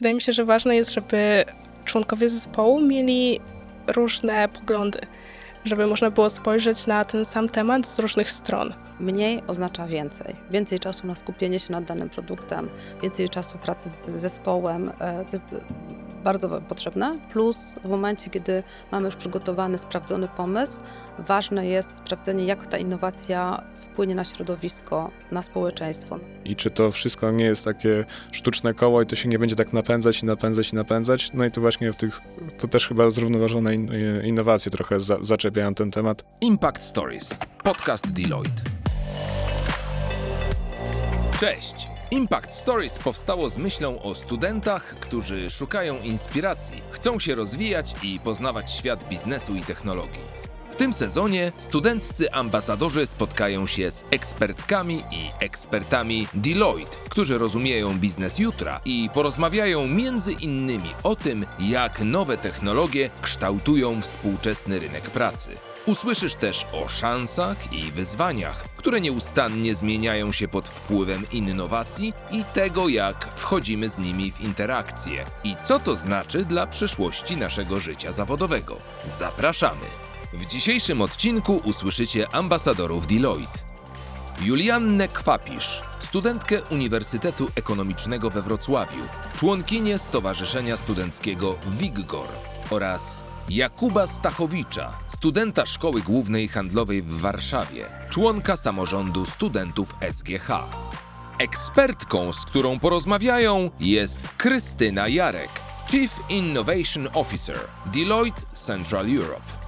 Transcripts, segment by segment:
Wydaje mi się, że ważne jest, żeby członkowie zespołu mieli różne poglądy, żeby można było spojrzeć na ten sam temat z różnych stron. Mniej oznacza więcej. Więcej czasu na skupienie się nad danym produktem, więcej czasu pracy z zespołem. E, to jest bardzo potrzebne. Plus w momencie, kiedy mamy już przygotowany, sprawdzony pomysł, ważne jest sprawdzenie, jak ta innowacja wpłynie na środowisko, na społeczeństwo. I czy to wszystko nie jest takie sztuczne koło i to się nie będzie tak napędzać i napędzać i napędzać. No i to właśnie w tych, to też chyba zrównoważone in, innowacje trochę za, zaczepiają ten temat. Impact Stories, podcast Deloitte. Cześć! Impact Stories powstało z myślą o studentach, którzy szukają inspiracji, chcą się rozwijać i poznawać świat biznesu i technologii. W tym sezonie studenccy ambasadorzy spotkają się z ekspertkami i ekspertami Deloitte, którzy rozumieją biznes jutra i porozmawiają między innymi o tym, jak nowe technologie kształtują współczesny rynek pracy. Usłyszysz też o szansach i wyzwaniach, które nieustannie zmieniają się pod wpływem innowacji i tego, jak wchodzimy z nimi w interakcję i co to znaczy dla przyszłości naszego życia zawodowego. Zapraszamy! W dzisiejszym odcinku usłyszycie ambasadorów Deloitte. Juliannę Kwapisz, studentkę Uniwersytetu Ekonomicznego we Wrocławiu, członkinię Stowarzyszenia Studenckiego WIGGOR oraz Jakuba Stachowicza, studenta Szkoły Głównej Handlowej w Warszawie, członka samorządu studentów SGH. Ekspertką, z którą porozmawiają, jest Krystyna Jarek, Chief Innovation Officer Deloitte Central Europe.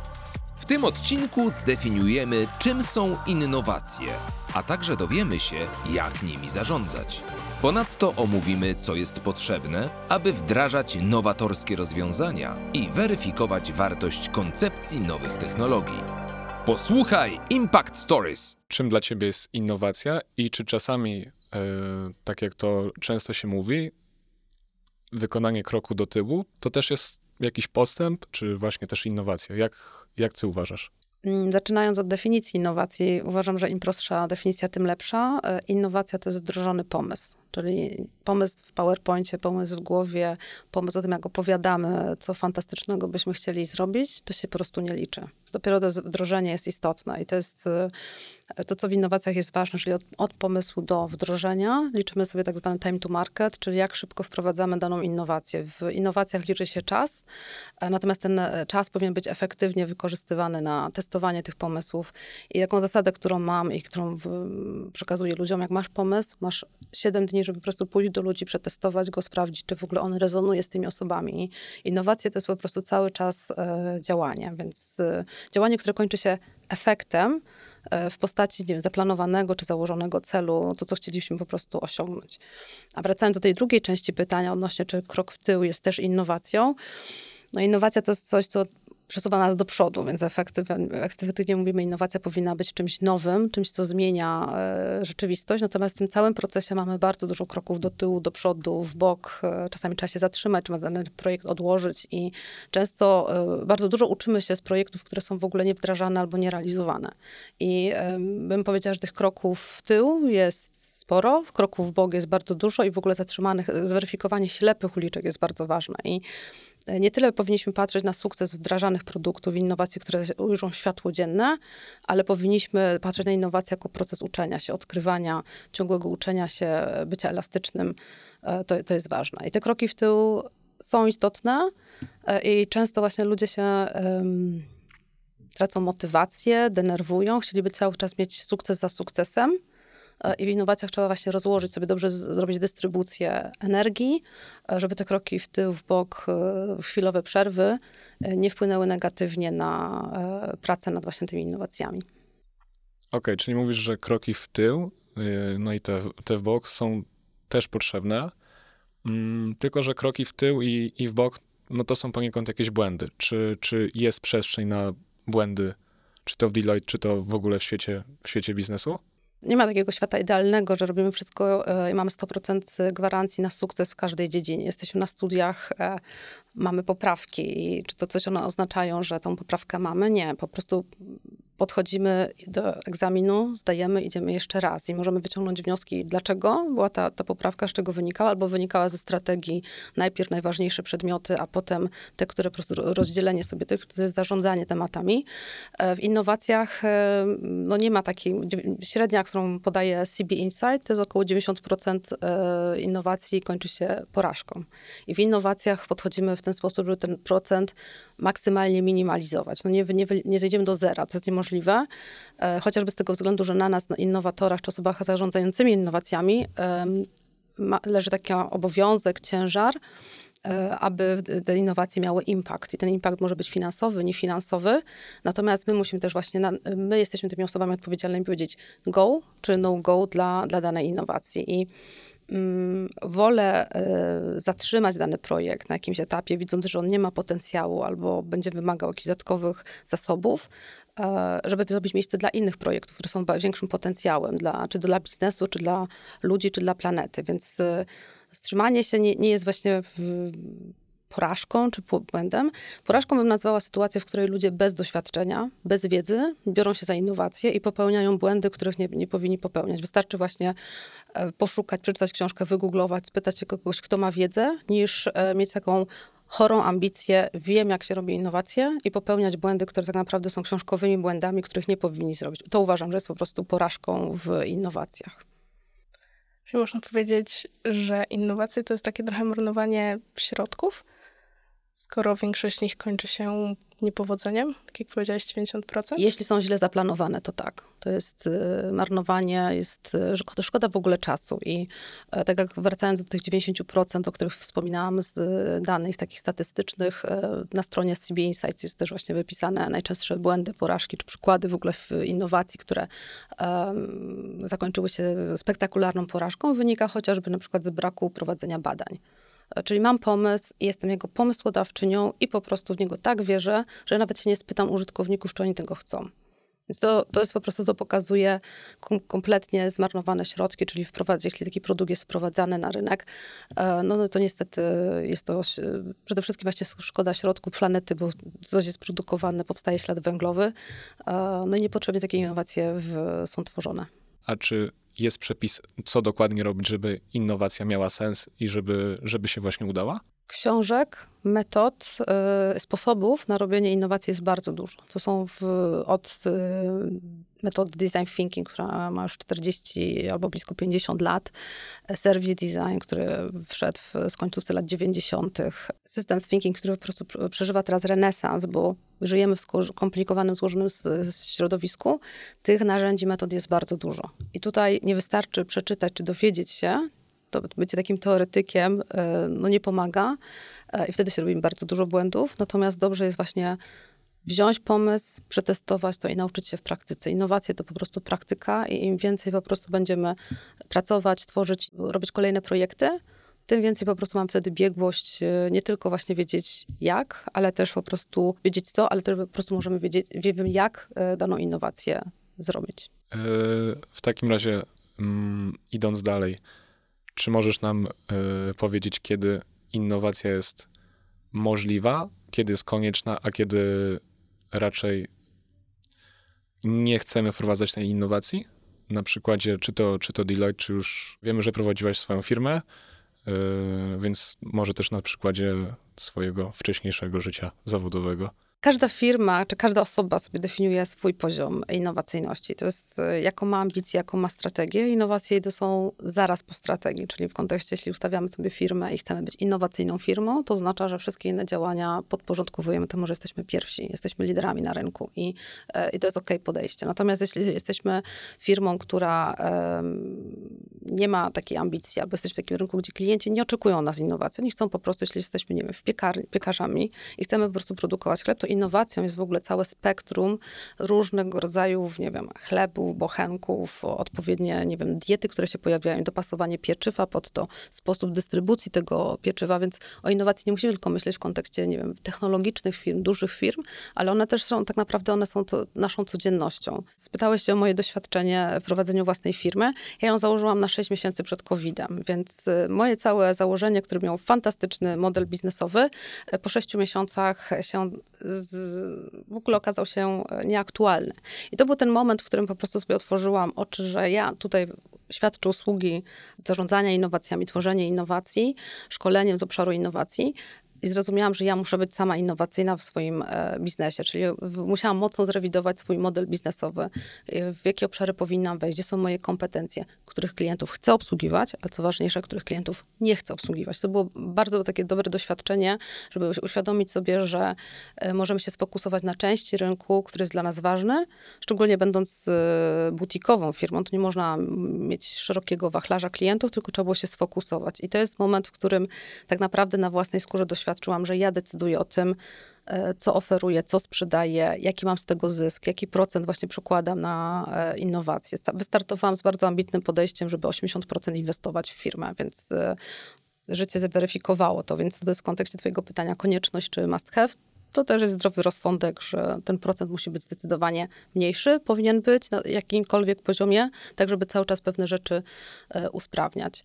W tym odcinku zdefiniujemy, czym są innowacje, a także dowiemy się, jak nimi zarządzać. Ponadto omówimy, co jest potrzebne, aby wdrażać nowatorskie rozwiązania i weryfikować wartość koncepcji nowych technologii. Posłuchaj Impact Stories. Czym dla ciebie jest innowacja i czy czasami, e, tak jak to często się mówi, wykonanie kroku do tyłu to też jest jakiś postęp, czy właśnie też innowacja? Jak, jak ty uważasz? Mm, zaczynając od definicji innowacji, uważam, że im prostsza definicja, tym lepsza. E, innowacja to jest wdrożony pomysł, czyli pomysł w PowerPoincie, pomysł w głowie, pomysł o tym, jak opowiadamy, co fantastycznego byśmy chcieli zrobić, to się po prostu nie liczy. Dopiero to wdrożenie jest istotne i to jest e, to, co w innowacjach jest ważne, czyli od, od, pomysłu do wdrożenia, liczymy sobie tak zwany time to market, czyli jak szybko wprowadzamy daną innowację. W innowacjach liczy się czas, natomiast ten e, czas powinien być efektywnie wykorzystywany na testowanie tych pomysłów. I taką zasadę, którą mam i którą przekazuję ludziom, jak masz pomysł, masz 7 dni, żeby po prostu pójść do ludzi, przetestować go, sprawdzić, czy w ogóle on rezonuje z tymi osobami. Innowacje to jest po prostu cały czas e, działanie, więc e, działanie, które kończy się efektem, E, w postaci nie wiem, zaplanowanego czy założonego celu, to co chcieliśmy po prostu osiągnąć. A wracając do tej drugiej części pytania odnośnie, czy krok w tył jest też innowacją. No innowacja to jest coś, co przesuwa nas do przodu, więc efektywnie, mówimy, innowacja powinna być czymś nowym, czymś, co zmienia e, rzeczywistość. Natomiast w tym całym procesie mamy bardzo dużo kroków do tyłu, do przodu, w bok. E, czasami trzeba się zatrzymać, trzeba dany projekt odłożyć i często e, bardzo dużo uczymy się z projektów, które są w ogóle niewdrażane albo nierealizowane. I bym powiedziała, że tych kroków w tył jest sporo, kroków w bok jest bardzo dużo i w ogóle zatrzymanych, zweryfikowanie ślepych uliczek jest bardzo ważne. I nie tyle powinniśmy patrzeć na sukces wdrażanych produktów, innowacji, które ujrzą światło dzienne, ale powinniśmy patrzeć na innowacje jako proces uczenia się, odkrywania, ciągłego uczenia się, bycia elastycznym. E, to, to jest ważne. I te kroki w tył są istotne e, i często właśnie ludzie się um, tracą motywację, denerwują, chcieliby cały czas mieć sukces za sukcesem E, I w innowacjach trzeba właśnie rozłożyć sobie dobrze, zrobić dystrybucję energii, e, żeby te kroki w tył, w bok, e, chwilowe przerwy nie wpłynęły negatywnie na pracę nad właśnie tymi innowacjami. Okej, okay, czyli mówisz, że kroki w tył, no i te, te w bok są też potrzebne, mm, tylko że kroki w tył i, i w bok, no to są poniekąd jakieś błędy. Czy, czy jest przestrzeń na błędy, czy to w Deloitte, czy to w ogóle w świecie, w świecie biznesu? Nie ma takiego świata idealnego, że robimy wszystko e, i mamy 100% gwarancji na sukces w każdej dziedzinie. Jesteśmy na studiach, e, mamy poprawki i czy to coś one oznaczają, że tą poprawkę mamy? Nie, po prostu podchodzimy do egzaminu, zdajemy, idziemy jeszcze raz i możemy wyciągnąć wnioski, dlaczego była ta, ta poprawka, z czego wynikała, albo wynikała ze strategii najpierw najważniejsze przedmioty, a potem te, które po prostu rozdzielenie sobie tych, to jest zarządzanie tematami. E, w innowacjach e, no nie ma takiej, średnia, którą podaje CB Insight, to jest około 90% e, innowacji kończy się porażką. I w innowacjach podchodzimy w ten sposób, żeby ten procent maksymalnie minimalizować. No nie, nie, nie zejdziemy do zera, to jest niemożliwe, chociażby z tego względu, że na nas, na innowatorach czy osobach zarządzającymi innowacjami leży taki obowiązek, ciężar, E, aby te innowacje miały impact. I ten impact może być finansowy, niefinansowy. Natomiast my musimy też właśnie, na, my jesteśmy tymi osobami odpowiedzialnymi powiedzieć go czy no go dla, dla danej innowacji. I mm, wolę y, zatrzymać dany projekt na jakimś etapie, widząc, że on nie ma potencjału albo będzie wymagał jakichś dodatkowych zasobów, żeby zrobić miejsce dla innych projektów, które są większym potencjałem, dla, czy dla biznesu, czy dla ludzi, czy dla planety. Więc y, wstrzymanie się nie, nie jest właśnie porażką czy błędem. Porażką bym nazwała sytuację, w której ludzie bez doświadczenia, bez wiedzy biorą się za innowacje i popełniają błędy, których nie, nie powinni popełniać. Wystarczy właśnie e, poszukać, przeczytać książkę, wygooglować, spytać się kogoś, kto ma wiedzę, niż e, mieć taką chorą ambicję, wiem jak się robi innowacje i popełniać błędy, które tak naprawdę są książkowymi błędami, których nie powinni zrobić. To uważam, że jest po prostu porażką w innowacjach. Czyli można powiedzieć, że innowacje to jest takie trochę marnowanie środków, skoro większość z nich kończy się niepowodzeniem, tak jak powiedziałeś, 90%? Jeśli są źle zaplanowane, to tak. To jest y, marnowanie, jest y, szkoda w ogóle czasu. I e, tak jak wracając do tych 90%, o których wspominałam z danych takich statystycznych, e, na stronie CB Insights jest też właśnie wypisane najczęstsze błędy, porażki, czy przykłady w ogóle w innowacji, które zakończyły się spektakularną porażką, wynika chociażby na przykład z braku prowadzenia badań. Czyli mam pomysł, jestem jego pomysłodawczynią i po prostu w niego tak wierzę, że nawet się nie spytam użytkowników, czy oni tego chcą. Więc to, to jest po prostu, to pokazuje kom, kompletnie zmarnowane środki, czyli jeśli taki produkt jest wprowadzany na rynek, e, no, no to niestety jest to przede wszystkim właśnie szkoda środków planety, bo coś jest produkowane, powstaje ślad węglowy, e, no i niepotrzebnie takie innowacje w, są tworzone. A czy jest przepis, co dokładnie robić, żeby innowacja miała sens i żeby, żeby się właśnie udała? Książek, metod, y, sposobów na robienie innowacji jest bardzo dużo. To są w, od y, metody design thinking, która ma już 40 albo blisko 50 lat, service design, który wszedł w, z końcówki lat 90., system thinking, który po prostu przeżywa teraz renesans, bo żyjemy w skomplikowanym, złożonym środowisku. Tych narzędzi, metod jest bardzo dużo. I tutaj nie wystarczy przeczytać czy dowiedzieć się, to bycie takim teoretykiem e, no nie pomaga e, i wtedy się robi bardzo dużo błędów. Natomiast dobrze jest właśnie wziąć pomysł, przetestować to i nauczyć się w praktyce. Innowacje to po prostu praktyka i im więcej po prostu będziemy pracować, tworzyć, robić kolejne projekty, tym więcej po prostu mam wtedy biegłość, e, nie tylko właśnie wiedzieć jak, ale też po prostu wiedzieć co, ale też po prostu możemy wiedzieć, wiemy jak daną innowację zrobić. W takim razie, mm, idąc dalej, czy możesz nam y, powiedzieć, kiedy innowacja jest możliwa, kiedy jest konieczna, a kiedy raczej nie chcemy wprowadzać tej innowacji? Na przykładzie, czy to, czy to Deloitte, czy już wiemy, że prowadziłaś swoją firmę, yy, więc może też na przykładzie swojego wcześniejszego życia zawodowego. Każda firma, czy każda osoba sobie definiuje swój poziom innowacyjności. To jest, e, jaką ma ambicje, jaką ma strategię. Innowacje to są zaraz po strategii, czyli w kontekście, jeśli ustawiamy sobie firmę i chcemy być innowacyjną firmą, to oznacza, że wszystkie inne działania podporządkowujemy temu, że jesteśmy pierwsi, jesteśmy liderami na rynku i, e, i to jest ok podejście. Natomiast jeśli jesteśmy firmą, która um, nie ma takiej ambicji, albo jesteśmy w takim rynku, gdzie klienci nie oczekują nas innowacji, oni chcą po prostu, jeśli jesteśmy, nie wiem, w piekar, piekarzami i chcemy po prostu produkować chleb, to innowacją jest w ogóle całe spektrum różnego rodzaju, nie wiem, chlebów, bochenków, odpowiednie, nie wiem, diety, które się pojawiają, dopasowanie pieczywa pod to, sposób dystrybucji tego pieczywa, więc o innowacji nie musimy tylko myśleć w kontekście, nie wiem, technologicznych firm, dużych firm, ale one też są, tak naprawdę one są naszą codziennością. Spytałeś się o moje doświadczenie w prowadzeniu własnej firmy. Ja ją założyłam na 6 miesięcy przed COVID-em, więc y, moje całe założenie, które miało fantastyczny model biznesowy, po 6 miesiącach się z, w ogóle okazał się nieaktualny. I to był ten moment, w którym po prostu sobie otworzyłam oczy, że ja tutaj świadczę usługi zarządzania innowacjami, tworzenia innowacji, szkoleniem z obszaru innowacji, i zrozumiałam, że ja muszę być sama innowacyjna w swoim e, biznesie, czyli musiałam mocno zrewidować swój model biznesowy, e, w jakie obszary powinnam wejść, gdzie są moje kompetencje, których klientów chcę obsługiwać, a co ważniejsze, których klientów nie chcę obsługiwać. To było bardzo takie dobre doświadczenie, żeby uświadomić sobie, że e, możemy się sfokusować na części rynku, który jest dla nas ważny, szczególnie będąc butikową firmą, to nie można mieć szerokiego wachlarza klientów, tylko trzeba było się sfokusować. I to jest moment, w którym tak naprawdę na własnej skórze doświadczam doświadczyłam, że ja decyduję o tym, e, co oferuję, co sprzedaję, jaki mam z tego zysk, jaki procent właśnie przekładam na e, innowacje. Wystartowałam z bardzo ambitnym podejściem, żeby 80% inwestować w firmę, więc e, życie zweryfikowało to, więc to jest w kontekście twojego pytania konieczność czy must have, to też jest zdrowy rozsądek, że ten procent musi być zdecydowanie mniejszy, powinien być na jakimkolwiek poziomie, tak żeby cały czas pewne rzeczy e, usprawniać.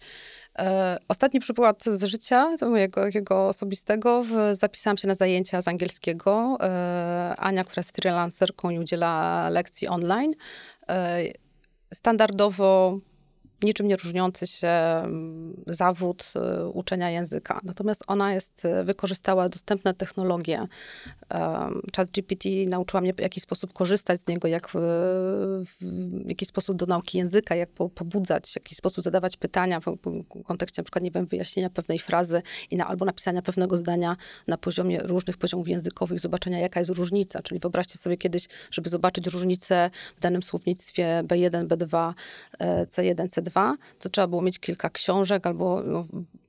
E, ostatni przykład z życia, mojego osobistego, w, zapisałam się na zajęcia z angielskiego. E, Ania, która jest freelancerką i udziela lekcji online. Standardowo niczym nie różniący się mm, zawód y, uczenia języka. Natomiast ona jest, y, wykorzystała dostępne technologie. ChatGPT nauczyła mnie, w jaki sposób korzystać z niego, jak w, w jaki sposób do nauki języka, jak po, pobudzać, w jaki sposób zadawać pytania w kontekście na przykład, nie wiem, wyjaśnienia pewnej frazy i na, albo napisania pewnego zdania na poziomie różnych poziomów językowych, zobaczenia, jaka jest różnica. Czyli wyobraźcie sobie kiedyś, żeby zobaczyć różnicę w danym słownictwie B1, B2, C1, C2, to trzeba było mieć kilka książek albo no,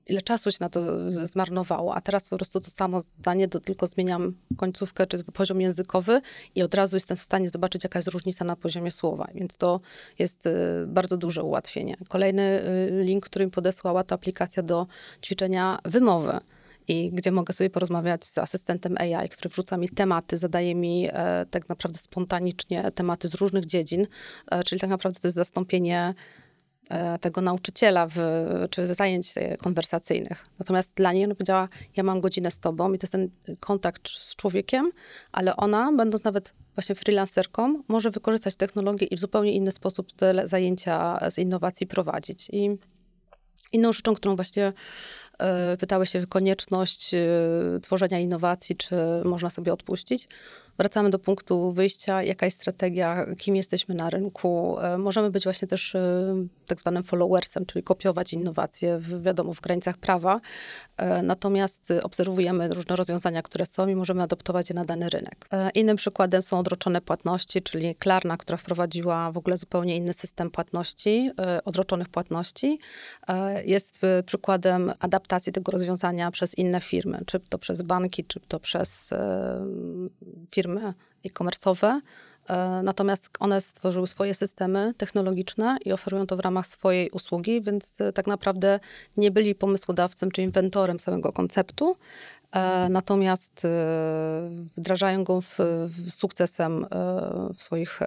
ile czasu się na to zmarnowało, a teraz po prostu to samo zdanie, to tylko zmieniam końcówkę czy poziom językowy i od razu jestem w stanie zobaczyć, jaka jest różnica na poziomie słowa, więc to jest y, bardzo duże ułatwienie. Kolejny y, link, który mi podesłała, to aplikacja do ćwiczenia wymowy i gdzie mogę sobie porozmawiać z asystentem AI, który wrzuca mi tematy, zadaje mi e, tak naprawdę spontanicznie tematy z różnych dziedzin, e, czyli tak naprawdę to jest zastąpienie tego nauczyciela, w, czy zajęć konwersacyjnych. Natomiast dla niej ona powiedziała, ja mam godzinę z tobą i to jest ten kontakt z człowiekiem, ale ona, będąc nawet właśnie freelancerką, może wykorzystać technologię i w zupełnie inny sposób te zajęcia z innowacji prowadzić. I inną rzeczą, którą właśnie e, pytałeś się, konieczność e, tworzenia innowacji, czy można sobie odpuścić, wracamy do punktu wyjścia, jaka jest strategia, kim jesteśmy na rynku. E, możemy być właśnie też e, tak zwanym followersem, czyli kopiować innowacje, w, wiadomo, w granicach prawa. E, natomiast obserwujemy różne rozwiązania, które są i możemy adoptować je na dany rynek. Innym przykładem są odroczone płatności, czyli Klarna, która wprowadziła w ogóle zupełnie inny system płatności, odroczonych płatności. Jest przykładem adaptacji tego rozwiązania przez inne firmy, czy to przez banki, czy to przez firmy firmy e-commerce'owe, e, natomiast one stworzyły swoje systemy technologiczne i oferują to w ramach swojej usługi, więc e, tak naprawdę nie byli pomysłodawcą czy inwentorem samego konceptu, e, natomiast wdrażają go w, w sukcesem w, swoich,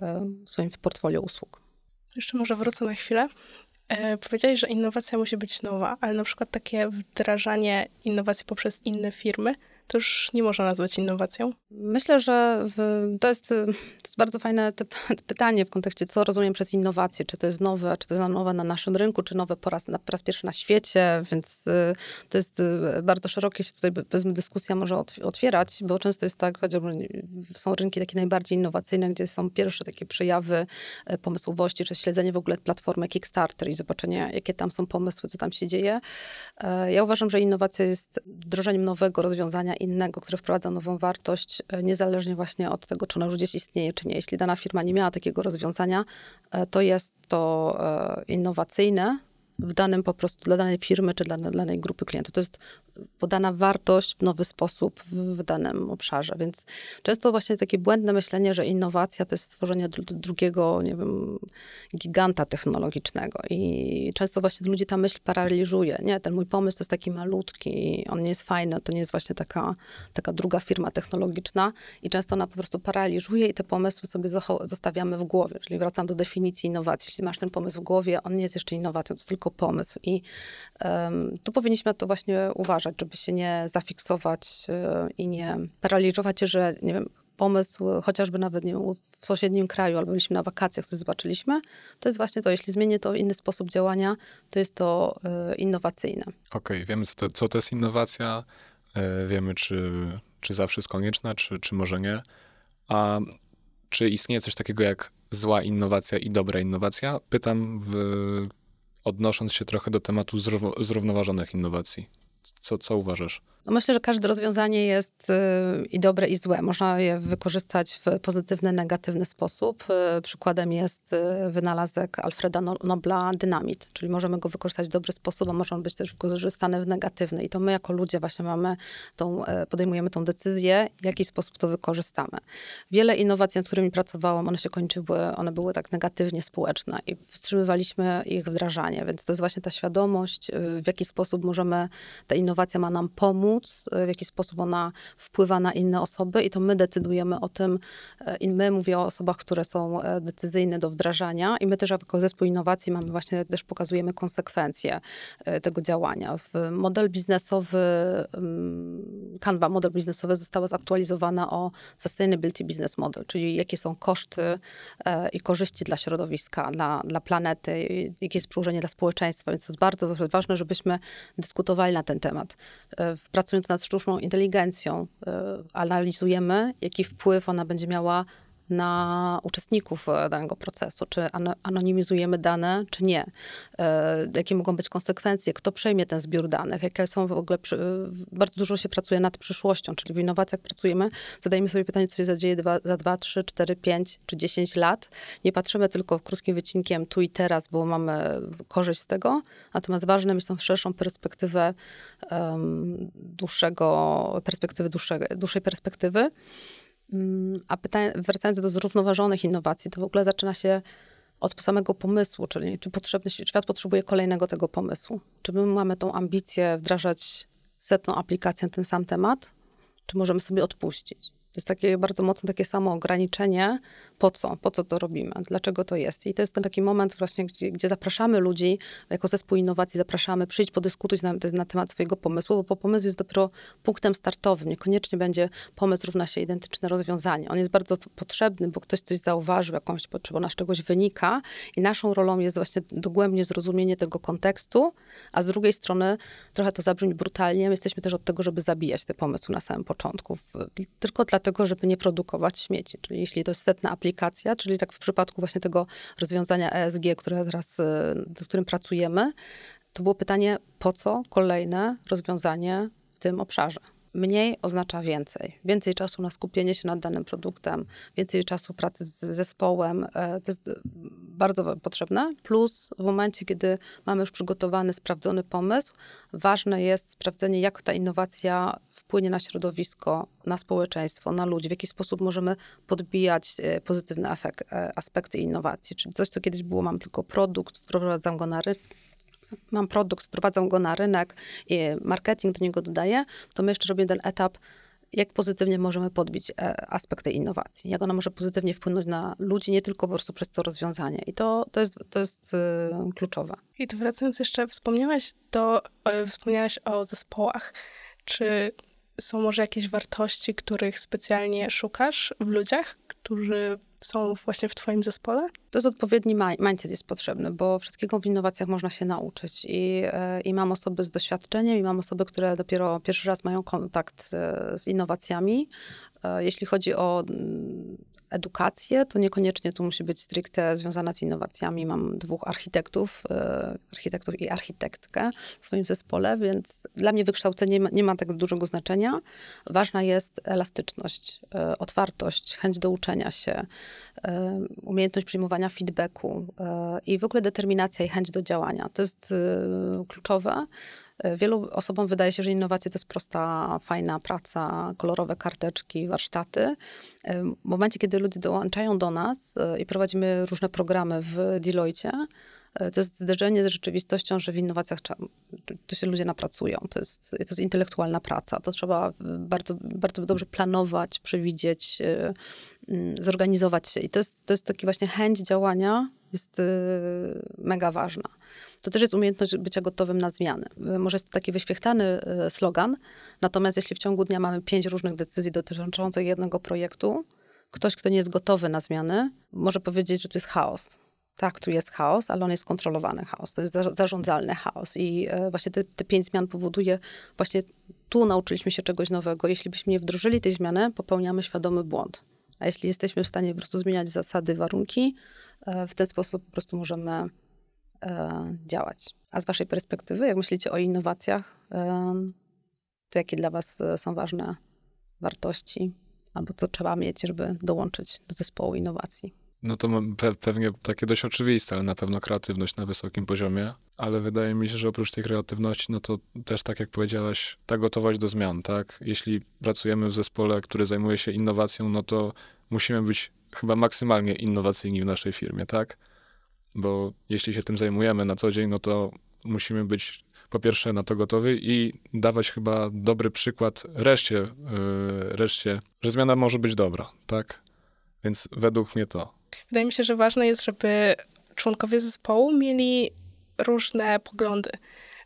w swoim portfolio usług. Jeszcze może wrócę na chwilę. Powiedziałeś, że innowacja musi być nowa, ale na przykład takie wdrażanie innowacji poprzez inne firmy to już nie można nazwać innowacją? Myślę, że w, to, jest, to jest bardzo fajne pytanie w kontekście, co rozumiem przez innowacje. Czy to jest nowe, czy to jest nowe na naszym rynku, czy nowe po raz, po raz pierwszy na świecie, więc y, to jest y, bardzo szerokie się tutaj, powiedzmy, dyskusja może otwierać, bo często jest tak, chociażby są rynki takie najbardziej innowacyjne, gdzie są pierwsze takie przejawy e, pomysłowości, czy śledzenie w ogóle platformy Kickstarter i zobaczenie, jakie tam są pomysły, co tam się dzieje. E, ja uważam, że innowacja jest wdrożeniem nowego rozwiązania innego, które wprowadza nową wartość, e, niezależnie właśnie od tego, czy ona już gdzieś istnieje, czy nie. Jeśli dana firma nie miała takiego rozwiązania, e, to jest to e, innowacyjne, w danym po prostu dla danej firmy czy dla danej grupy klientów. To jest podana wartość w nowy sposób w, w, danym obszarze. Więc często właśnie takie błędne myślenie, że innowacja to jest stworzenie drugiego, nie wiem, giganta technologicznego. I często właśnie ludzi ta myśl paraliżuje. Nie, ten mój pomysł to jest taki malutki, on nie jest fajny, to nie jest właśnie taka, taka druga firma technologiczna. I często ona po prostu paraliżuje i te pomysły sobie zostawiamy w głowie. Czyli wracam do definicji innowacji. Jeśli masz ten pomysł w głowie, on nie jest jeszcze innowacją, to jest tylko pomysł. I um, tu powinniśmy na to właśnie uważać, żeby się nie zafiksować y, i nie paraliżować się, że nie wiem, pomysł, chociażby nawet nie wiem, w sąsiednim kraju, albo byliśmy na wakacjach, coś zobaczyliśmy, to jest właśnie to, jeśli zmienię to inny sposób działania, to jest to y, innowacyjne. Okej, okay, wiemy, co to, co to jest innowacja, y, wiemy, czy, czy zawsze jest konieczna, czy, czy może nie. A czy istnieje coś takiego jak zła innowacja i dobra innowacja? Pytam, w, odnosząc się trochę do tematu zrównoważonych innowacji. Co, co uważasz? No myślę, że każde rozwiązanie jest y, i dobre, i złe. Można je wykorzystać w pozytywny, negatywny sposób. Y, przykładem jest y, wynalazek Alfreda no-, Nobla dynamit, czyli możemy go wykorzystać w dobry sposób, a może on być też wykorzystany w negatywny. I to my jako ludzie właśnie mamy tą, podejmujemy tą decyzję, w jaki sposób to wykorzystamy. Wiele innowacji, nad którymi pracowałam, one się kończyły, one były tak negatywnie społeczne i wstrzymywaliśmy ich wdrażanie, więc to jest właśnie ta świadomość, w jaki sposób możemy, ta innowacja ma nam pomóc, pomóc, w jaki sposób ona wpływa na inne osoby i to my decydujemy o tym, e, i my mówię o osobach, które są e, decyzyjne do wdrażania i my też jako zespół innowacji mamy właśnie, też pokazujemy konsekwencje e, tego działania. Model biznesowy, Canva, model biznesowy została zaktualizowana o Sustainability Business Model, czyli jakie są koszty i korzyści dla środowiska, dla, dla planety, jakie jest przełożenie dla społeczeństwa, więc to jest bardzo ważne, żebyśmy dyskutowali na ten temat. W pracując nad sztuczną inteligencją, y, analizujemy, jaki wpływ ona będzie miała na uczestników e, danego procesu, czy anonimizujemy dane, czy nie, e, jakie mogą być konsekwencje, kto przejmie ten zbiór danych, jakie są w ogóle, bardzo dużo się pracuje nad przyszłością, czyli w innowacjach pracujemy, zadajemy sobie pytanie, co się zadzieje dwa, za 2, 3, 4, 5 czy 10 lat. Nie patrzymy tylko krótkim wycinkiem tu i teraz, bo mamy korzyść z tego, natomiast ważne jest tą szerszą perspektywę um, dłuższego, perspektywy dłuższej, dłuższej perspektywy. Mm, a pytanie, wracając do zrównoważonych innowacji, to w ogóle zaczyna się od samego pomysłu, czyli czy potrzebny, świat potrzebuje kolejnego tego pomysłu. Czy my mamy tą ambicję wdrażać setną aplikację na ten sam temat, czy możemy sobie odpuścić? To jest takie bardzo mocno takie samo ograniczenie, po co, po co to robimy, dlaczego to jest. I to jest ten taki moment właśnie, gdzie, gdzie zapraszamy ludzi, jako zespół innowacji zapraszamy, przyjdź, podyskutuj na, na, temat swojego pomysłu, bo pomysł jest dopiero punktem startowym. Niekoniecznie będzie pomysł równa się identyczne rozwiązanie. On jest bardzo potrzebny, bo ktoś coś zauważył, jakąś potrzebę, ona z czegoś wynika i naszą rolą jest właśnie dogłębnie zrozumienie tego kontekstu, a z drugiej strony, trochę to zabrzmi brutalnie, my jesteśmy też od tego, żeby zabijać te pomysły na samym początku, tylko dlatego, żeby nie produkować śmieci. Czyli jeśli to jest setna aplikacja, czyli tak w przypadku właśnie tego rozwiązania ESG, które teraz, y, z którym pracujemy, to było pytanie, po co kolejne rozwiązanie w tym obszarze? Mniej oznacza więcej. Więcej czasu na skupienie się nad danym produktem, więcej czasu pracy z zespołem. E, to jest bardzo potrzebne. Plus w momencie, kiedy mamy już przygotowany, sprawdzony pomysł, ważne jest sprawdzenie, jak ta innowacja wpłynie na środowisko, na społeczeństwo, na ludzi, w jaki sposób możemy podbijać e, pozytywne efekt, e, aspekty innowacji. Czyli coś, co kiedyś było, mam tylko produkt, wprowadzam go na rynek, mam produkt, wprowadzam go na rynek, marketing do niego dodaję, to my jeszcze robimy ten etap, jak pozytywnie możemy podbić e, aspekty innowacji, jak ona może pozytywnie wpłynąć na ludzi, nie tylko po prostu przez to rozwiązanie. I to, to jest, to jest y, kluczowe. I to wracając jeszcze, wspomniałaś, to, wspomniałaś o zespołach. Czy są może jakieś wartości, których specjalnie szukasz w ludziach, którzy są właśnie w twoim zespole? To jest odpowiedni mindset jest potrzebny, bo wszystkiego w innowacjach można się nauczyć. I, e, I mam osoby z doświadczeniem, i mam osoby, które dopiero pierwszy raz mają kontakt e, z innowacjami. E, jeśli chodzi o mm, edukację, to niekoniecznie tu musi być stricte związana z innowacjami. Mam dwóch architektów, e, architektów i architektkę w swoim zespole, więc dla mnie wykształcenie nie ma, nie ma tak dużego znaczenia. Ważna jest elastyczność, e, otwartość, chęć do uczenia się, e, umiejętność przyjmowania feedbacku i w ogóle determinacja i chęć do działania. To jest kluczowe. Wielu osobom wydaje się, że innowacje to jest prosta, fajna praca, kolorowe karteczki, warsztaty. W momencie, kiedy ludzie dołączają do nas e, i prowadzimy różne programy w Deloitte, E, to jest zderzenie z rzeczywistością, że w innowacjach to się ludzie napracują. To jest, to jest intelektualna praca. To trzeba bardzo, bardzo dobrze planować, przewidzieć, e, mm, zorganizować się. I to jest, to jest taki właśnie chęć działania jest e, mega ważna. To też jest umiejętność bycia gotowym na zmiany. Może jest to taki wyświechtany slogan, natomiast jeśli w ciągu dnia mamy pięć różnych decyzji dotyczących jednego projektu, ktoś, kto nie jest gotowy na zmiany, może powiedzieć, że to jest chaos tak, tu jest chaos, ale on jest kontrolowany chaos, to jest zarządzalny chaos i e, właśnie te, te pięć zmian powoduje, właśnie tu nauczyliśmy się czegoś nowego. Jeśli byśmy nie wdrożyli tej zmiany, popełniamy świadomy błąd. A jeśli jesteśmy w stanie po prostu zmieniać zasady, warunki, e, w ten sposób po prostu możemy e, działać. A z waszej perspektywy, jak myślicie o innowacjach, to jakie dla was są ważne wartości albo co trzeba mieć, żeby dołączyć do zespołu innowacji? No to pe pewnie takie dość oczywiste, ale na pewno kreatywność na wysokim poziomie. Ale wydaje mi się, że oprócz tej kreatywności, no to też tak jak powiedziałaś, ta gotowość do zmian, tak? Jeśli pracujemy w zespole, który zajmuje się innowacją, no to musimy być chyba maksymalnie innowacyjni w naszej firmie, tak? Bo jeśli się tym zajmujemy na co dzień, no to musimy być po pierwsze na to gotowy i dawać chyba dobry przykład reszcie, yy, reszcie, że zmiana może być dobra, tak? Więc według mnie to. Wydaje mi się, że ważne jest, żeby członkowie zespołu mieli różne poglądy,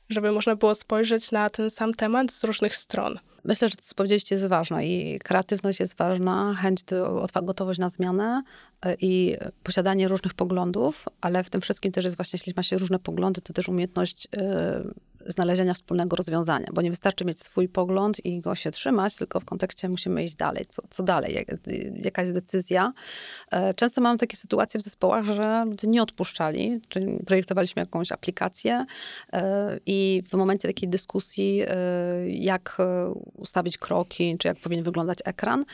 żeby można było spojrzeć na ten sam temat z różnych stron. Myślę, że to, co powiedzieliście, jest ważne i kreatywność jest ważna, chęć, do, gotowość na zmianę e, i posiadanie różnych poglądów, ale w tym wszystkim też jest właśnie, jeśli ma się różne poglądy, to też umiejętność yy, znalezienia wspólnego rozwiązania, bo nie wystarczy mieć swój pogląd i go się trzymać, tylko w kontekście musimy iść dalej. Co, co dalej? Jak, jaka jest decyzja? E, często mam takie sytuacje w zespołach, że ludzie nie odpuszczali, czyli projektowaliśmy jakąś aplikację e, i w momencie takiej dyskusji, e, jak ustawić kroki, czy jak powinien wyglądać ekran,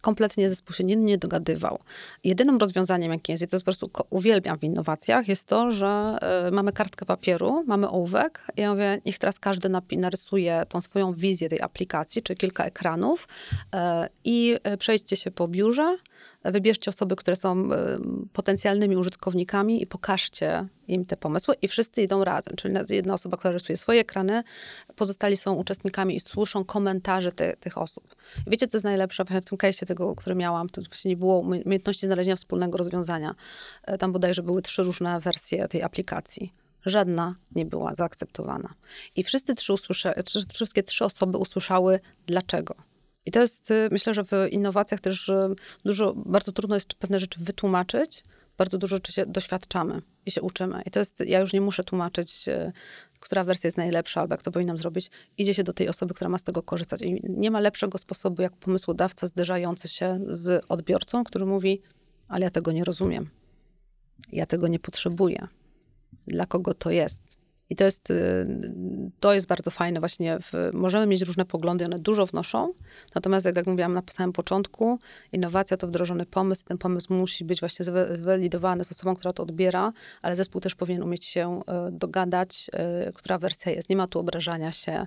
kompletnie zespół się nie, nie dogadywał. Jedynym rozwiązaniem, jakie jest, i to jest po prostu uwielbiam w innowacjach, jest to, że y, mamy kartkę papieru, mamy ołówek i ja mówię, niech teraz każdy narysuje tą swoją wizję tej aplikacji, czy kilka ekranów y, i y, przejdźcie się po biurze, wybierzcie osoby, które są potencjalnymi użytkownikami i pokażcie im te pomysły i wszyscy idą razem. Czyli jedna osoba, która rysuje swoje ekrany, pozostali są uczestnikami i słyszą komentarze te, tych osób. Wiecie, co jest najlepsze w tym case'ie tego, który miałam? To właśnie nie było umiejętności znalezienia wspólnego rozwiązania. E, tam bodajże były trzy różne wersje tej aplikacji żadna nie była zaakceptowana. I wszyscy trzy wszystkie trzy osoby usłyszały dlaczego. I to jest, y, myślę, że w innowacjach też dużo, bardzo trudno jest pewne rzeczy wytłumaczyć, bardzo dużo rzeczy się doświadczamy i się uczymy. I to jest, ja już nie muszę tłumaczyć, y, która wersja jest najlepsza, albo jak to powinnam zrobić. Idzie się do tej osoby, która ma z tego korzystać. I nie ma lepszego sposobu, jak pomysłodawca zderzający się z odbiorcą, który mówi, ale ja tego nie rozumiem. Ja tego nie potrzebuję. Dla kogo to jest? I to jest, y, to jest bardzo fajne właśnie. W, możemy mieć różne poglądy, one dużo wnoszą. Natomiast, jak, jak mówiłam na samym początku, innowacja to wdrożony pomysł. Ten pomysł musi być właśnie zwalidowany z osobą, która to odbiera, ale zespół też powinien umieć się y, dogadać, y, która wersja jest. Nie ma tu obrażania się,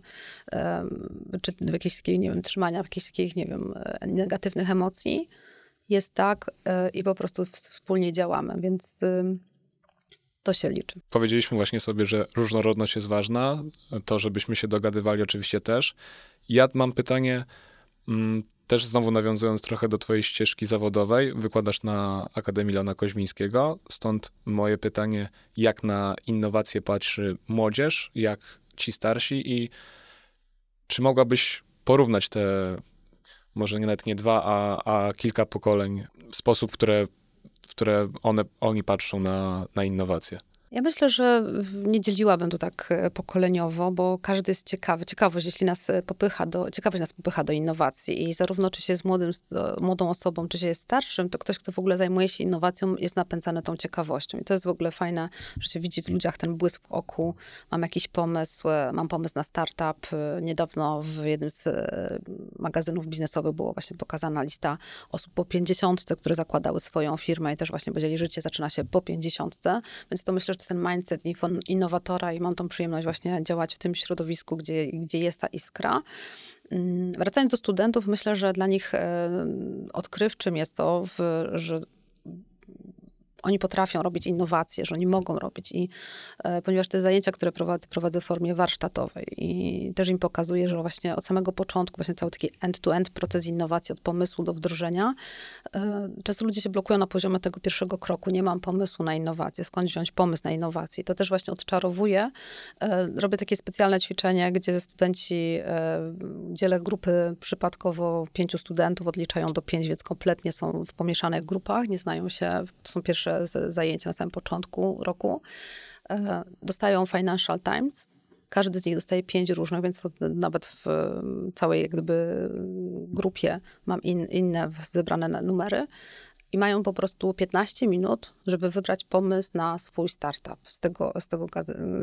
czy w jakichś takich, nie wiem, trzymania jakichś takich, nie wiem, negatywnych emocji. Jest tak i po prostu wspólnie działamy, więc to się liczy. Powiedzieliśmy właśnie sobie, że różnorodność jest ważna, to żebyśmy się dogadywali oczywiście też. Ja mam pytanie, mm, też znowu nawiązując trochę do twojej ścieżki zawodowej, wykładasz na Akademii Leona Koźmińskiego, stąd moje pytanie, jak na innowacje patrzy młodzież, jak ci starsi i czy mogłabyś porównać te, może nie nawet nie dwa, a, a kilka pokoleń w sposób, które w które one, oni patrzą na, na innowacje. Ja myślę, że nie dzieliłabym to tak e, pokoleniowo, bo każdy jest ciekawy. Ciekawość, jeśli nas e, popycha do, ciekawość nas popycha do innowacji i zarówno czy się jest młodym, młodą osobą, czy się jest starszym, to ktoś, kto w ogóle zajmuje się innowacją, jest napędzany tą ciekawością. I to jest w ogóle fajne, że się widzi w ludziach ten błysk w oku. Mam jakiś pomysł, e, mam pomysł na startup. Niedawno w jednym z magazynów biznesowych było właśnie pokazana lista osób po 50, które zakładały swoją firmę i też właśnie powiedzieli, że życie zaczyna się po 50, więc to myślę, że ten mindset innowatora i mam tą przyjemność właśnie działać w tym środowisku, gdzie, gdzie jest ta iskra. Mm, wracając do studentów, myślę, że dla nich e, odkrywczym jest to, że oni potrafią robić innowacje, że oni mogą robić. I e, ponieważ te zajęcia, które prowadzę, prowadzę w formie warsztatowej i też im pokazuję, że właśnie od samego początku, właśnie cały taki end-to-end proces innowacji, od pomysłu do wdrożenia, e, często ludzie się blokują na poziomie tego pierwszego kroku. Nie mam pomysłu na innowacje, skąd wziąć pomysł na innowacje. To też właśnie odczarowuję. E, robię takie specjalne ćwiczenie, gdzie ze studenci dzielę grupy przypadkowo pięciu studentów, odliczają do pięć, więc kompletnie są w pomieszanych grupach, nie znają się, to są pierwsze zajęcia na samym początku roku. E, dostają Financial Times. Każdy z nich dostaje pięć różnych, więc nawet w całej jak gdyby grupie mam in, inne zebrane numery i mają po prostu 15 minut, żeby wybrać pomysł na swój startup z, tego, z tego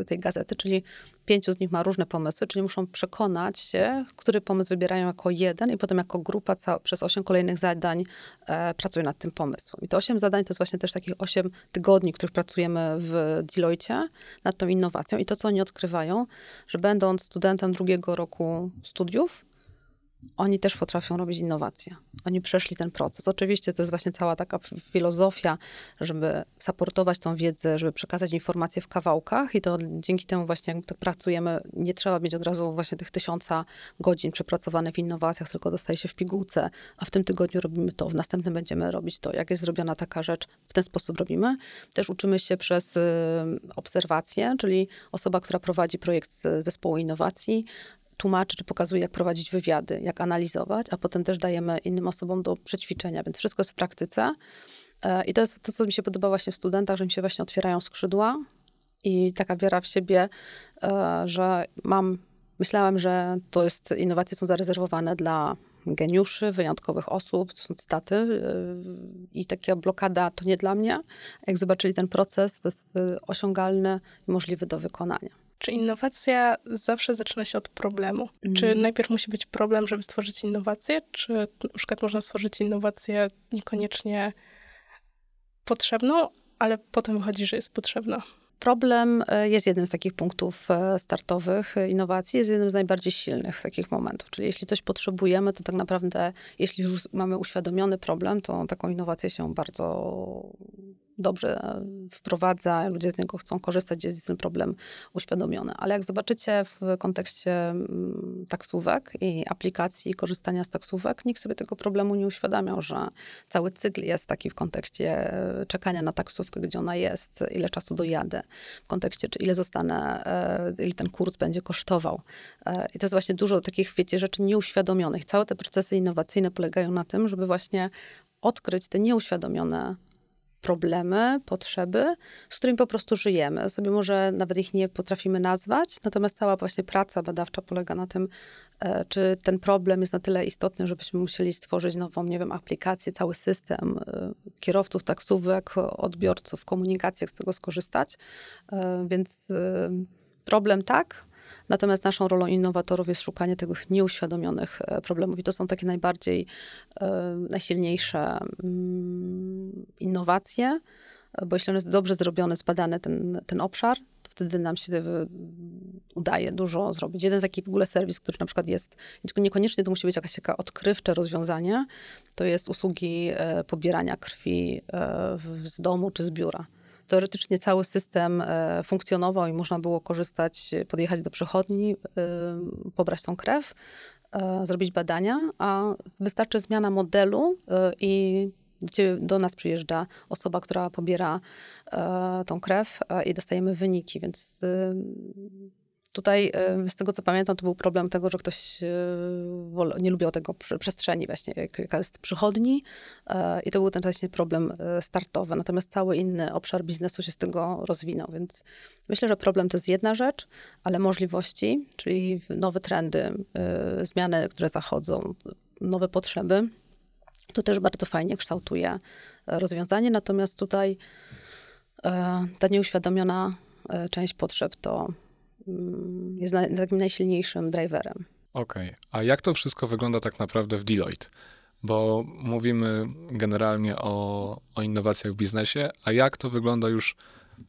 tej gazety, czyli pięciu z nich ma różne pomysły, czyli muszą przekonać się, który pomysł wybierają jako jeden i potem jako grupa przez osiem kolejnych zadań e, pracują nad tym pomysłem. I te osiem zadań to jest właśnie też takich osiem tygodni, których pracujemy w Deloitte nad tą innowacją i to, co oni odkrywają, że będąc studentem drugiego roku studiów, oni też potrafią robić innowacje. Oni przeszli ten proces. Oczywiście to jest właśnie cała taka filozofia, żeby saportować tą wiedzę, żeby przekazać informacje w kawałkach i to dzięki temu właśnie jak pracujemy, nie trzeba mieć od razu właśnie tych tysiąca godzin przepracowanych w innowacjach, tylko dostaje się w pigułce, a w tym tygodniu robimy to, w następnym będziemy robić to. Jak jest zrobiona taka rzecz, w ten sposób robimy. Też uczymy się przez y, obserwacje, czyli osoba, która prowadzi projekt zespołu innowacji, tłumaczy, czy pokazuje, jak prowadzić wywiady, jak analizować, a potem też dajemy innym osobom do przećwiczenia, więc wszystko jest w praktyce. E, I to jest to, co mi się podoba właśnie w studentach, że im się właśnie otwierają skrzydła i taka wiara w siebie, e, że mam, myślałem, że to jest, innowacje są zarezerwowane dla geniuszy, wyjątkowych osób, to są cytaty e, i taka blokada to nie dla mnie. Jak zobaczyli ten proces, to jest osiągalny i możliwy do wykonania. Czy innowacja zawsze zaczyna się od problemu? Mm. Czy najpierw musi być problem, żeby stworzyć innowację? Czy na przykład można stworzyć innowację niekoniecznie potrzebną, ale potem wychodzi, że jest potrzebna? Problem e, jest jednym z takich punktów e, startowych innowacji, jest jednym z najbardziej silnych takich momentów. Czyli jeśli coś potrzebujemy, to tak naprawdę, jeśli już mamy uświadomiony problem, to taką innowację się bardzo dobrze wprowadza, ludzie z niego chcą korzystać, jest ten problem uświadomiony. Ale jak zobaczycie w kontekście mm, taksówek i aplikacji korzystania z taksówek, nikt sobie tego problemu nie uświadamiał, że cały cykl jest taki w kontekście e, czekania na taksówkę, gdzie ona jest, ile czasu dojadę, w kontekście, czy ile zostanę, e, ile ten kurs będzie kosztował. E, I to jest właśnie dużo takich, wiecie, rzeczy nieuświadomionych. Całe te procesy innowacyjne polegają na tym, żeby właśnie odkryć te nieuświadomione problemy, potrzeby, z którymi po prostu żyjemy. Sobie może nawet ich nie potrafimy nazwać, natomiast cała właśnie praca badawcza polega na tym, e, czy ten problem jest na tyle istotny, żebyśmy musieli stworzyć nową, nie wiem, aplikację, cały system e, kierowców, taksówek, odbiorców, komunikacji, jak z tego skorzystać. E, więc problem tak, Natomiast naszą rolą innowatorów jest szukanie tych nieuświadomionych e, problemów i to są takie najbardziej, e, najsilniejsze mm, innowacje, bo jeśli on jest dobrze zrobiony, zbadany ten, ten obszar, to wtedy nam się udaje dużo zrobić. Jeden taki w ogóle serwis, który na przykład jest, niekoniecznie to musi być jakaś taka odkrywcze rozwiązanie, to jest usługi e, pobierania krwi z domu czy z biura teoretycznie cały system e, funkcjonował i można było korzystać, podjechać do przychodni, e, pobrać tą krew, e, zrobić badania, a wystarczy zmiana modelu i do nas przyjeżdża osoba, która pobiera tą krew i dostajemy wyniki, więc Tutaj, z tego co pamiętam, to był problem tego, że ktoś e, nie lubił tego przestrzeni właśnie, jaka jest przychodni e, i to był ten właśnie problem e, startowy. Natomiast cały inny obszar biznesu się z tego rozwinął, więc myślę, że problem to jest jedna rzecz, ale możliwości, czyli nowe trendy, zmiany, które zachodzą, nowe potrzeby, to też bardzo fajnie kształtuje rozwiązanie. Natomiast tutaj ta nieuświadomiona część potrzeb to jest na, takim najsilniejszym driverem. Okej, okay. a jak to wszystko wygląda tak naprawdę w Deloitte? Bo mówimy generalnie o, o innowacjach w biznesie, a jak to wygląda już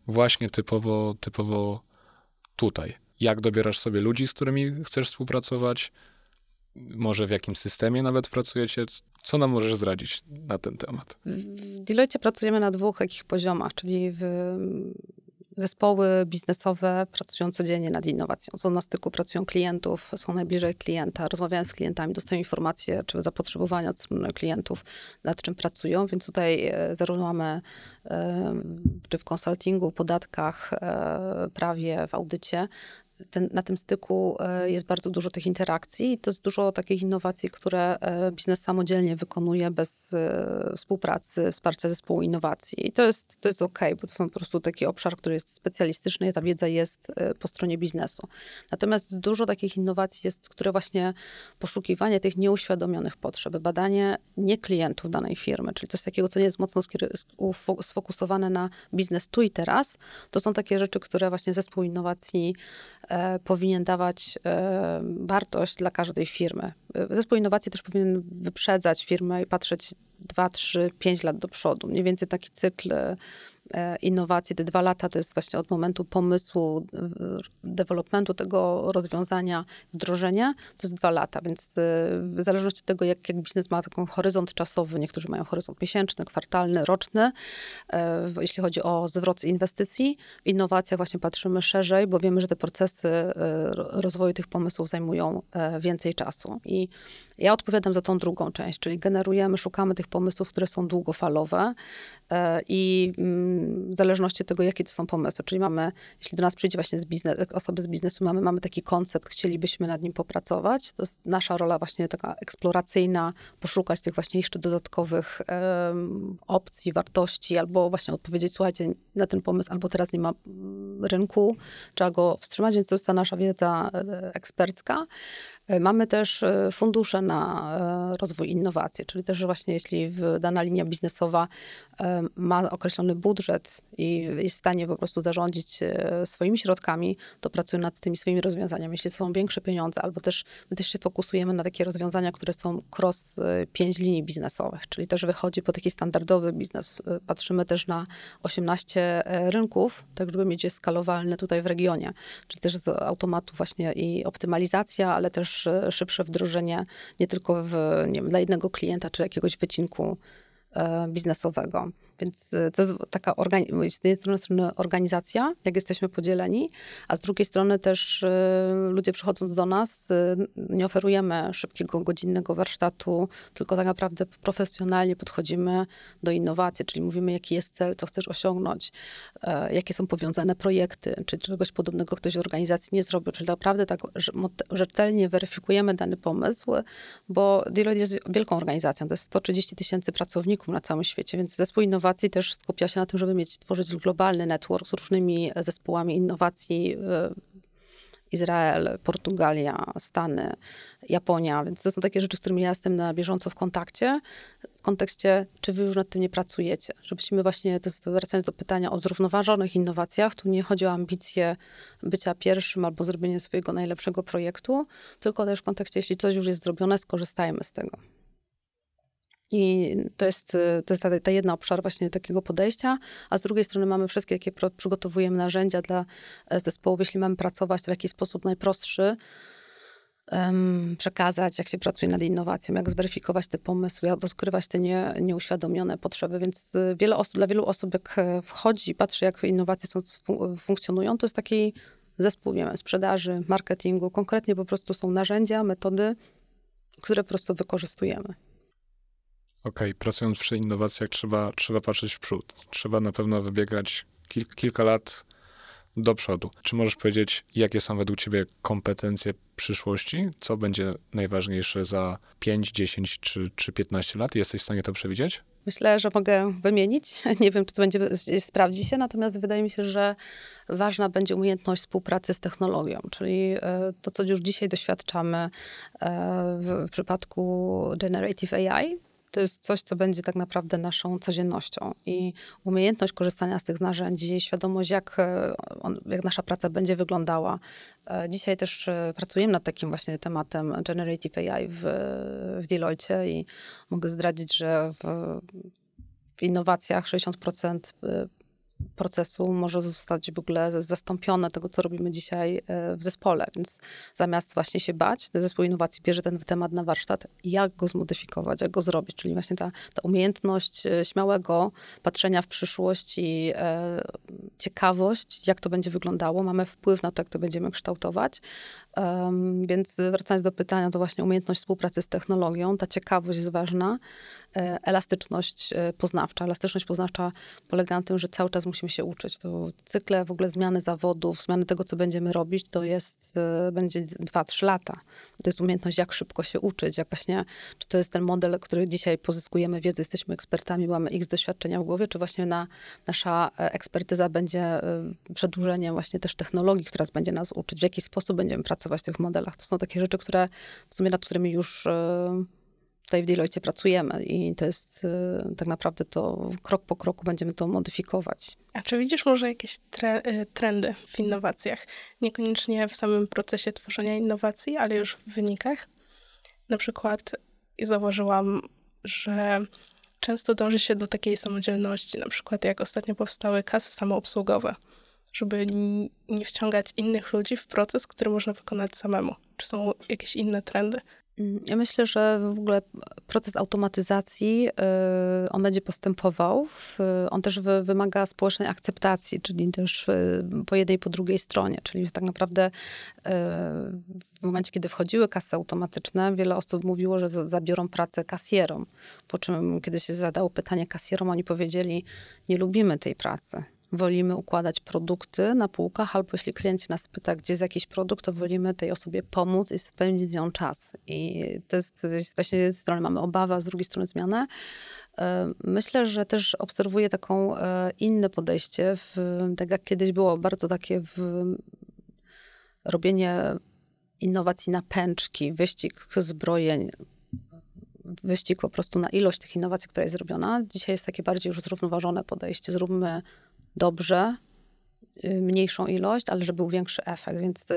właśnie typowo, typowo tutaj? Jak dobierasz sobie ludzi, z którymi chcesz współpracować? Może w jakim systemie nawet pracujecie? Co nam możesz zdradzić na ten temat? W Deloitte pracujemy na dwóch takich poziomach, czyli w zespoły biznesowe pracują codziennie nad innowacją. Są na styku, pracują klientów, są najbliżej klienta, rozmawiają z klientami, dostają informacje czy zapotrzebowania od strony klientów, nad czym pracują, więc tutaj e, zarówno mamy e, czy w konsultingu, podatkach, e, prawie, w audycie, ten, na tym styku e, jest bardzo dużo tych interakcji i to jest dużo takich innowacji, które e, biznes samodzielnie wykonuje bez e, współpracy, wsparcia zespołu innowacji. I to jest, to jest ok, bo to są po prostu taki obszar, który jest specjalistyczny i ta wiedza jest po stronie biznesu. Natomiast dużo takich innowacji jest, które właśnie poszukiwanie tych nieuświadomionych potrzeb, badanie nie klientów danej firmy, czyli coś takiego, co nie jest mocno sfokusowane na biznes tu i teraz, to są takie rzeczy, które właśnie zespół innowacji powinien dawać e, wartość dla każdej firmy. E, zespół innowacji też powinien wyprzedzać firmę i patrzeć 2, 3, 5 lat do przodu. Mniej więcej taki cykl E, innowacji, te dwa lata to jest właśnie od momentu pomysłu, developmentu tego rozwiązania, wdrożenia, to jest dwa lata, więc e, w zależności od tego, jak, jak biznes ma taki horyzont czasowy, niektórzy mają horyzont miesięczny, kwartalny, roczny, e, jeśli chodzi o zwrot inwestycji, w innowacjach właśnie patrzymy szerzej, bo wiemy, że te procesy rozwoju tych pomysłów zajmują więcej czasu. I ja odpowiadam za tą drugą część, czyli generujemy, szukamy tych pomysłów, które są długofalowe i mm, w zależności od tego, jakie to są pomysły. Czyli mamy, jeśli do nas przyjdzie właśnie z biznes, osoby z biznesu, mamy, mamy taki koncept, chcielibyśmy nad nim popracować. To jest nasza rola właśnie taka eksploracyjna, poszukać tych właśnie jeszcze dodatkowych um, opcji, wartości, albo właśnie odpowiedzieć, słuchajcie, na ten pomysł, albo teraz nie ma mm, rynku, trzeba go wstrzymać, więc to jest ta nasza wiedza e, ekspercka. E, mamy też e, fundusze na e, rozwój innowacji, czyli też właśnie jeśli dana linia biznesowa ma określony budżet i jest w stanie po prostu zarządzić swoimi środkami, to pracuje nad tymi swoimi rozwiązaniami. Jeśli są większe pieniądze, albo też my też się fokusujemy na takie rozwiązania, które są cross pięć linii biznesowych, czyli też wychodzi po taki standardowy biznes. Patrzymy też na 18 rynków, tak żeby mieć je skalowalne tutaj w regionie, czyli też z automatu właśnie i optymalizacja, ale też też szybsze wdrożenie nie tylko w, nie wiem, dla jednego klienta czy jakiegoś wycinku e, biznesowego. Więc y, to jest taka z jednej strony organizacja, jak jesteśmy podzieleni, a z drugiej strony też y, ludzie przychodząc do nas, y, nie oferujemy szybkiego, godzinnego warsztatu, tylko tak naprawdę profesjonalnie podchodzimy do innowacji, czyli mówimy, jaki jest cel, co chcesz osiągnąć, e, jakie są powiązane projekty, czy czegoś podobnego ktoś w organizacji nie zrobił, czyli naprawdę tak rzetelnie weryfikujemy dany pomysł, bo Deloitte jest wielką organizacją, to jest 130 tysięcy pracowników na całym świecie, więc zespół innowacji innowacji też skupia się na tym, żeby mieć, tworzyć globalny network z różnymi zespołami innowacji. E, Izrael, Portugalia, Stany, Japonia, więc to są takie rzeczy, z którymi ja jestem na bieżąco w kontakcie, w kontekście, czy wy już nad tym nie pracujecie. Żebyśmy właśnie, to wracając do pytania o zrównoważonych innowacjach, tu nie chodzi o ambicje bycia pierwszym albo zrobienie swojego najlepszego projektu, tylko też w kontekście, jeśli coś już jest zrobione, skorzystajmy z tego. I to jest, to jest ta, ta jedna obszar właśnie takiego podejścia, a z drugiej strony mamy wszystkie, jakie przygotowujemy narzędzia dla e, zespołów, jeśli mamy pracować, w jakiś sposób najprostszy um, przekazać, jak się pracuje nad innowacją, jak zweryfikować te pomysły, jak odkrywać te nie, nieuświadomione potrzeby. Więc e, wiele osób, dla wielu osób, jak e, wchodzi, patrzy, jak innowacje są, funkcjonują, to jest taki zespół, nie wiem, sprzedaży, marketingu. Konkretnie po prostu są narzędzia, metody, które po prostu wykorzystujemy. Okej, okay, pracując przy innowacjach trzeba, trzeba patrzeć w przód. Trzeba na pewno wybiegać kil, kilka lat do przodu. Czy możesz powiedzieć, jakie są według ciebie kompetencje przyszłości? Co będzie najważniejsze za 5, 10 czy, czy 15 lat? Jesteś w stanie to przewidzieć? Myślę, że mogę wymienić. Nie wiem, czy to będzie sprawdzi się, natomiast wydaje mi się, że ważna będzie umiejętność współpracy z technologią, czyli e, to, co już dzisiaj doświadczamy e, w przypadku Generative AI, to jest coś, co będzie tak naprawdę naszą codziennością. I umiejętność korzystania z tych narzędzi, świadomość, jak, e, on, jak nasza praca będzie wyglądała. E, dzisiaj też e, pracujemy nad takim właśnie tematem Generative AI w, w Deloitte i mogę zdradzić, że w, w innowacjach 60% procesu może zostać w ogóle zastąpione tego, co robimy dzisiaj e, w zespole. Więc zamiast właśnie się bać, ten zespół innowacji bierze ten temat na warsztat, jak go zmodyfikować, jak go zrobić, czyli właśnie ta, ta umiejętność e, śmiałego patrzenia w przyszłość i e, ciekawość, jak to będzie wyglądało. Mamy wpływ na to, jak to będziemy kształtować. Więc wracając do pytania, to właśnie umiejętność współpracy z technologią, ta ciekawość jest ważna. E, elastyczność e, poznawcza. Elastyczność poznawcza polega na tym, że cały czas musimy się uczyć. To cykle w ogóle zmiany zawodów, zmiany tego, co będziemy robić, to jest, e, będzie 2-3 lata. To jest umiejętność, jak szybko się uczyć, jak właśnie, czy to jest ten model, który dzisiaj pozyskujemy wiedzę, jesteśmy ekspertami, mamy x doświadczenia w głowie, czy właśnie na, nasza ekspertyza będzie przedłużeniem właśnie też technologii, która będzie nas uczyć, w jaki sposób będziemy pracować w tych modelach. To są takie rzeczy, które w sumie nad którymi już tutaj w Deloitte pracujemy i to jest y, tak naprawdę to krok po kroku będziemy to modyfikować. A czy widzisz może jakieś tre y, trendy w innowacjach? Niekoniecznie w samym procesie tworzenia innowacji, ale już w wynikach. Na przykład zauważyłam, że często dąży się do takiej samodzielności, na przykład jak ostatnio powstały kasy samoobsługowe, żeby nie wciągać innych ludzi w proces, który można wykonać samemu. Czy są jakieś inne trendy? Mm, ja myślę, że w ogóle proces automatyzacji, y, on będzie postępował. On też wymaga społecznej akceptacji, czyli też y, po jednej i po drugiej stronie. Czyli tak naprawdę y, w momencie, kiedy wchodziły kasy automatyczne, wiele osób mówiło, że zabiorą pracę kasjerom. Po czym, kiedy się zadało pytanie kasjerom, oni powiedzieli, nie lubimy tej pracy wolimy układać produkty na półkach, albo jeśli klient nas pyta, gdzie jest jakiś produkt, to wolimy tej osobie pomóc i spędzić z nią czas. I to jest właśnie z jednej strony mamy obawę, a z drugiej strony zmianę. E, myślę, że też obserwuję taką e, inne podejście, w, tak jak kiedyś było bardzo takie robienie innowacji na pęczki, wyścig zbrojeń, wyścig po prostu na ilość tych innowacji, która jest zrobiona. Dzisiaj jest takie bardziej już zrównoważone podejście. Zróbmy dobrze, y, mniejszą ilość, ale żeby był większy efekt. Więc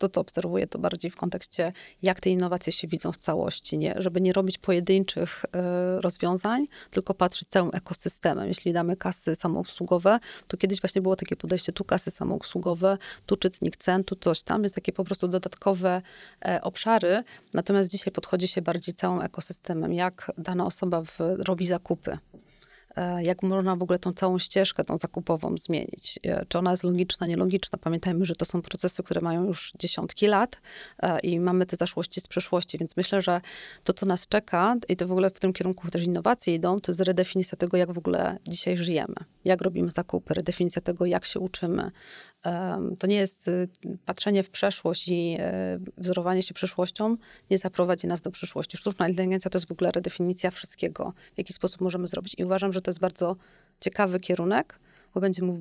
to, co obserwuję, to bardziej w kontekście, jak te innowacje się widzą w całości, nie? żeby nie robić pojedynczych y, rozwiązań, tylko patrzeć całym ekosystemem. Jeśli damy kasy samoobsługowe, to kiedyś właśnie było takie podejście, tu kasy samoobsługowe, tu czytnik cen, tu coś tam, jest takie po prostu dodatkowe e, obszary. Natomiast dzisiaj podchodzi się bardziej całym ekosystemem, jak dana osoba w, robi zakupy jak można w ogóle tą całą ścieżkę, tą zakupową zmienić. E, czy ona jest logiczna, nielogiczna. Pamiętajmy, że to są procesy, które mają już dziesiątki lat e, i mamy te zaszłości z przeszłości, więc myślę, że to, co nas czeka i to w ogóle w tym kierunku też innowacje idą, to jest redefinicja tego, jak w ogóle dzisiaj żyjemy. Jak robimy zakupy, redefinicja tego, jak się uczymy, to nie jest y, patrzenie w przeszłość i e, wzorowanie się przyszłością, nie zaprowadzi nas do przyszłości. Sztuczna inteligencja to jest w ogóle redefinicja wszystkiego, w jaki sposób możemy zrobić. I uważam, że to jest bardzo ciekawy kierunek, bo będzie mu,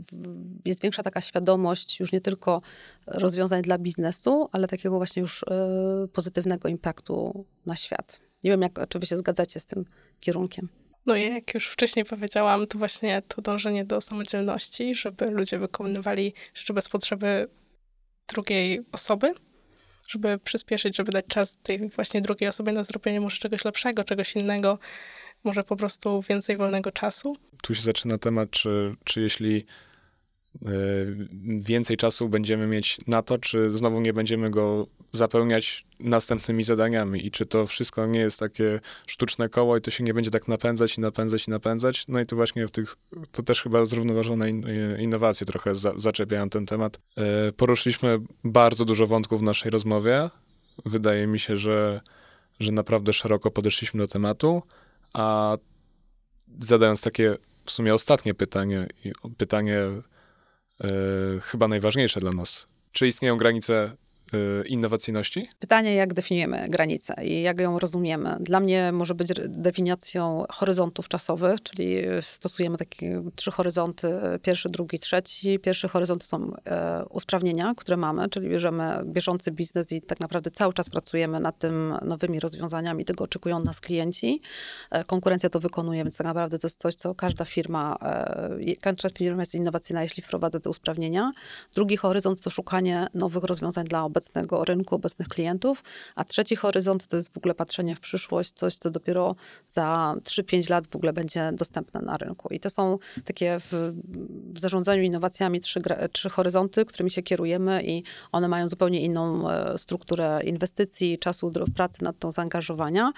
jest większa taka świadomość już nie tylko rozwiązań dla biznesu, ale takiego właśnie już e, pozytywnego impaktu na świat. Nie wiem, jak, czy wy się zgadzacie z tym kierunkiem. No i jak już wcześniej powiedziałam, to właśnie to dążenie do samodzielności, żeby ludzie wykonywali rzeczy bez potrzeby drugiej osoby, żeby przyspieszyć, żeby dać czas tej właśnie drugiej osobie na zrobienie może czegoś lepszego, czegoś innego, może po prostu więcej wolnego czasu. Tu się zaczyna temat, czy, czy jeśli więcej czasu będziemy mieć na to, czy znowu nie będziemy go zapełniać następnymi zadaniami i czy to wszystko nie jest takie sztuczne koło i to się nie będzie tak napędzać i napędzać i napędzać. No i to właśnie w tych, to też chyba zrównoważone in, innowacje trochę za, zaczepiają ten temat. E, poruszyliśmy bardzo dużo wątków w naszej rozmowie. Wydaje mi się, że, że naprawdę szeroko podeszliśmy do tematu, a zadając takie w sumie ostatnie pytanie, pytanie chyba najważniejsze dla nas. Czy istnieją granice innowacyjności? Pytanie, jak definiujemy granicę i jak ją rozumiemy. Dla mnie może być definicją horyzontów czasowych, czyli stosujemy takie trzy horyzonty, pierwszy, drugi, trzeci. Pierwszy horyzont są e, usprawnienia, które mamy, czyli bierzemy bieżący biznes i tak naprawdę cały czas pracujemy nad tym nowymi rozwiązaniami, tego oczekują nas klienci. E, konkurencja to wykonuje, więc tak naprawdę to jest coś, co każda firma, e, każda firma jest innowacyjna, jeśli wprowadza te usprawnienia. Drugi horyzont to szukanie nowych rozwiązań dla obecnych obecnego rynku, obecnych klientów, a trzeci horyzont to jest w ogóle patrzenie w przyszłość, coś, co dopiero za 3-5 lat w ogóle będzie dostępne na rynku. I to są takie w, w zarządzaniu innowacjami trzy, trzy horyzonty, którymi się kierujemy i one mają zupełnie inną e, strukturę inwestycji, czasu pracy nad tą zaangażowania.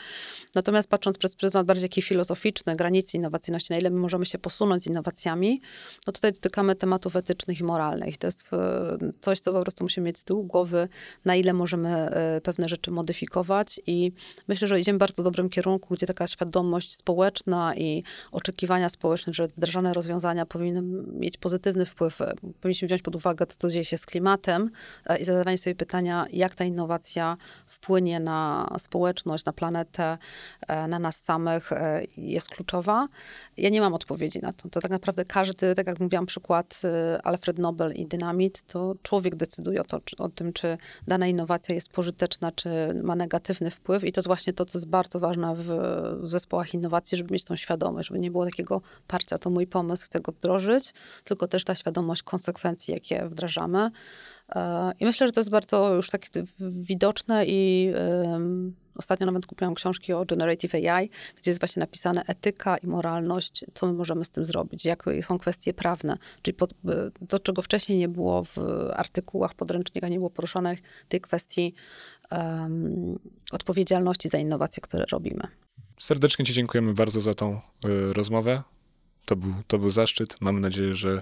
Natomiast patrząc przez pryzmat bardziej taki filozoficzny, granicy innowacyjności, na ile my możemy się posunąć z innowacjami, no tutaj dotykamy tematów etycznych i moralnych. To jest e, coś, co po prostu musimy mieć z tyłu głowy, na ile możemy e, pewne rzeczy modyfikować i myślę, że idziemy w bardzo dobrym kierunku, gdzie taka świadomość społeczna i oczekiwania społeczne, że wdrażane rozwiązania powinny mieć pozytywny wpływ. E, powinniśmy wziąć pod uwagę to, co dzieje się z klimatem i zadawanie sobie pytania, jak ta innowacja wpłynie na społeczność, na planetę, na nas samych, jest kluczowa. Ja nie mam odpowiedzi na to. To tak naprawdę każdy, tak jak mówiłam, przykład Alfred Nobel i dynamit, to człowiek decyduje o, to, o tym, czy dana innowacja jest pożyteczna, czy ma negatywny wpływ. I to jest właśnie to, co jest bardzo ważne w, zespołach innowacji, żeby mieć tą świadomość, żeby nie było takiego parcia, to mój pomysł, chcę go wdrożyć, tylko też ta świadomość konsekwencji, jakie wdrażamy. E, I myślę, że to jest bardzo już tak widoczne i ostatnio nawet kupiłam książki o Generative AI, gdzie jest właśnie napisane etyka i moralność, co my możemy z tym zrobić, jakie są kwestie prawne, czyli pod, to, czego wcześniej nie było w artykułach podręcznika, nie było poruszonych tej kwestii um, odpowiedzialności za innowacje, które robimy. Serdecznie Ci dziękujemy bardzo za tą y, rozmowę. To był, to był zaszczyt. Mamy nadzieję, że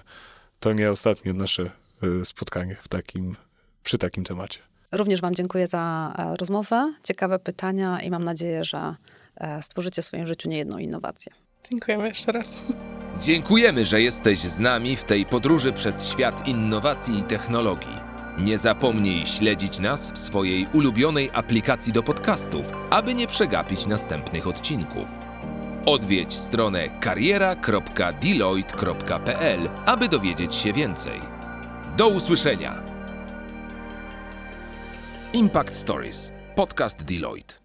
to nie ostatnie nasze Y, spotkanie w takim, przy takim temacie. Również Wam dziękuję za e, rozmowę, ciekawe pytania i mam nadzieję, że e, stworzycie w swoim życiu niejedną innowację. Dziękujemy jeszcze raz. Dziękujemy, że jesteś z nami w tej podróży przez świat innowacji i technologii. Nie zapomnij śledzić nas w swojej ulubionej aplikacji do podcastów, aby nie przegapić następnych odcinków. Odwiedź stronę kariera.deloitte.pl, aby dowiedzieć się więcej. Do usłyszenia. Impact Stories. Podcast Deloitte.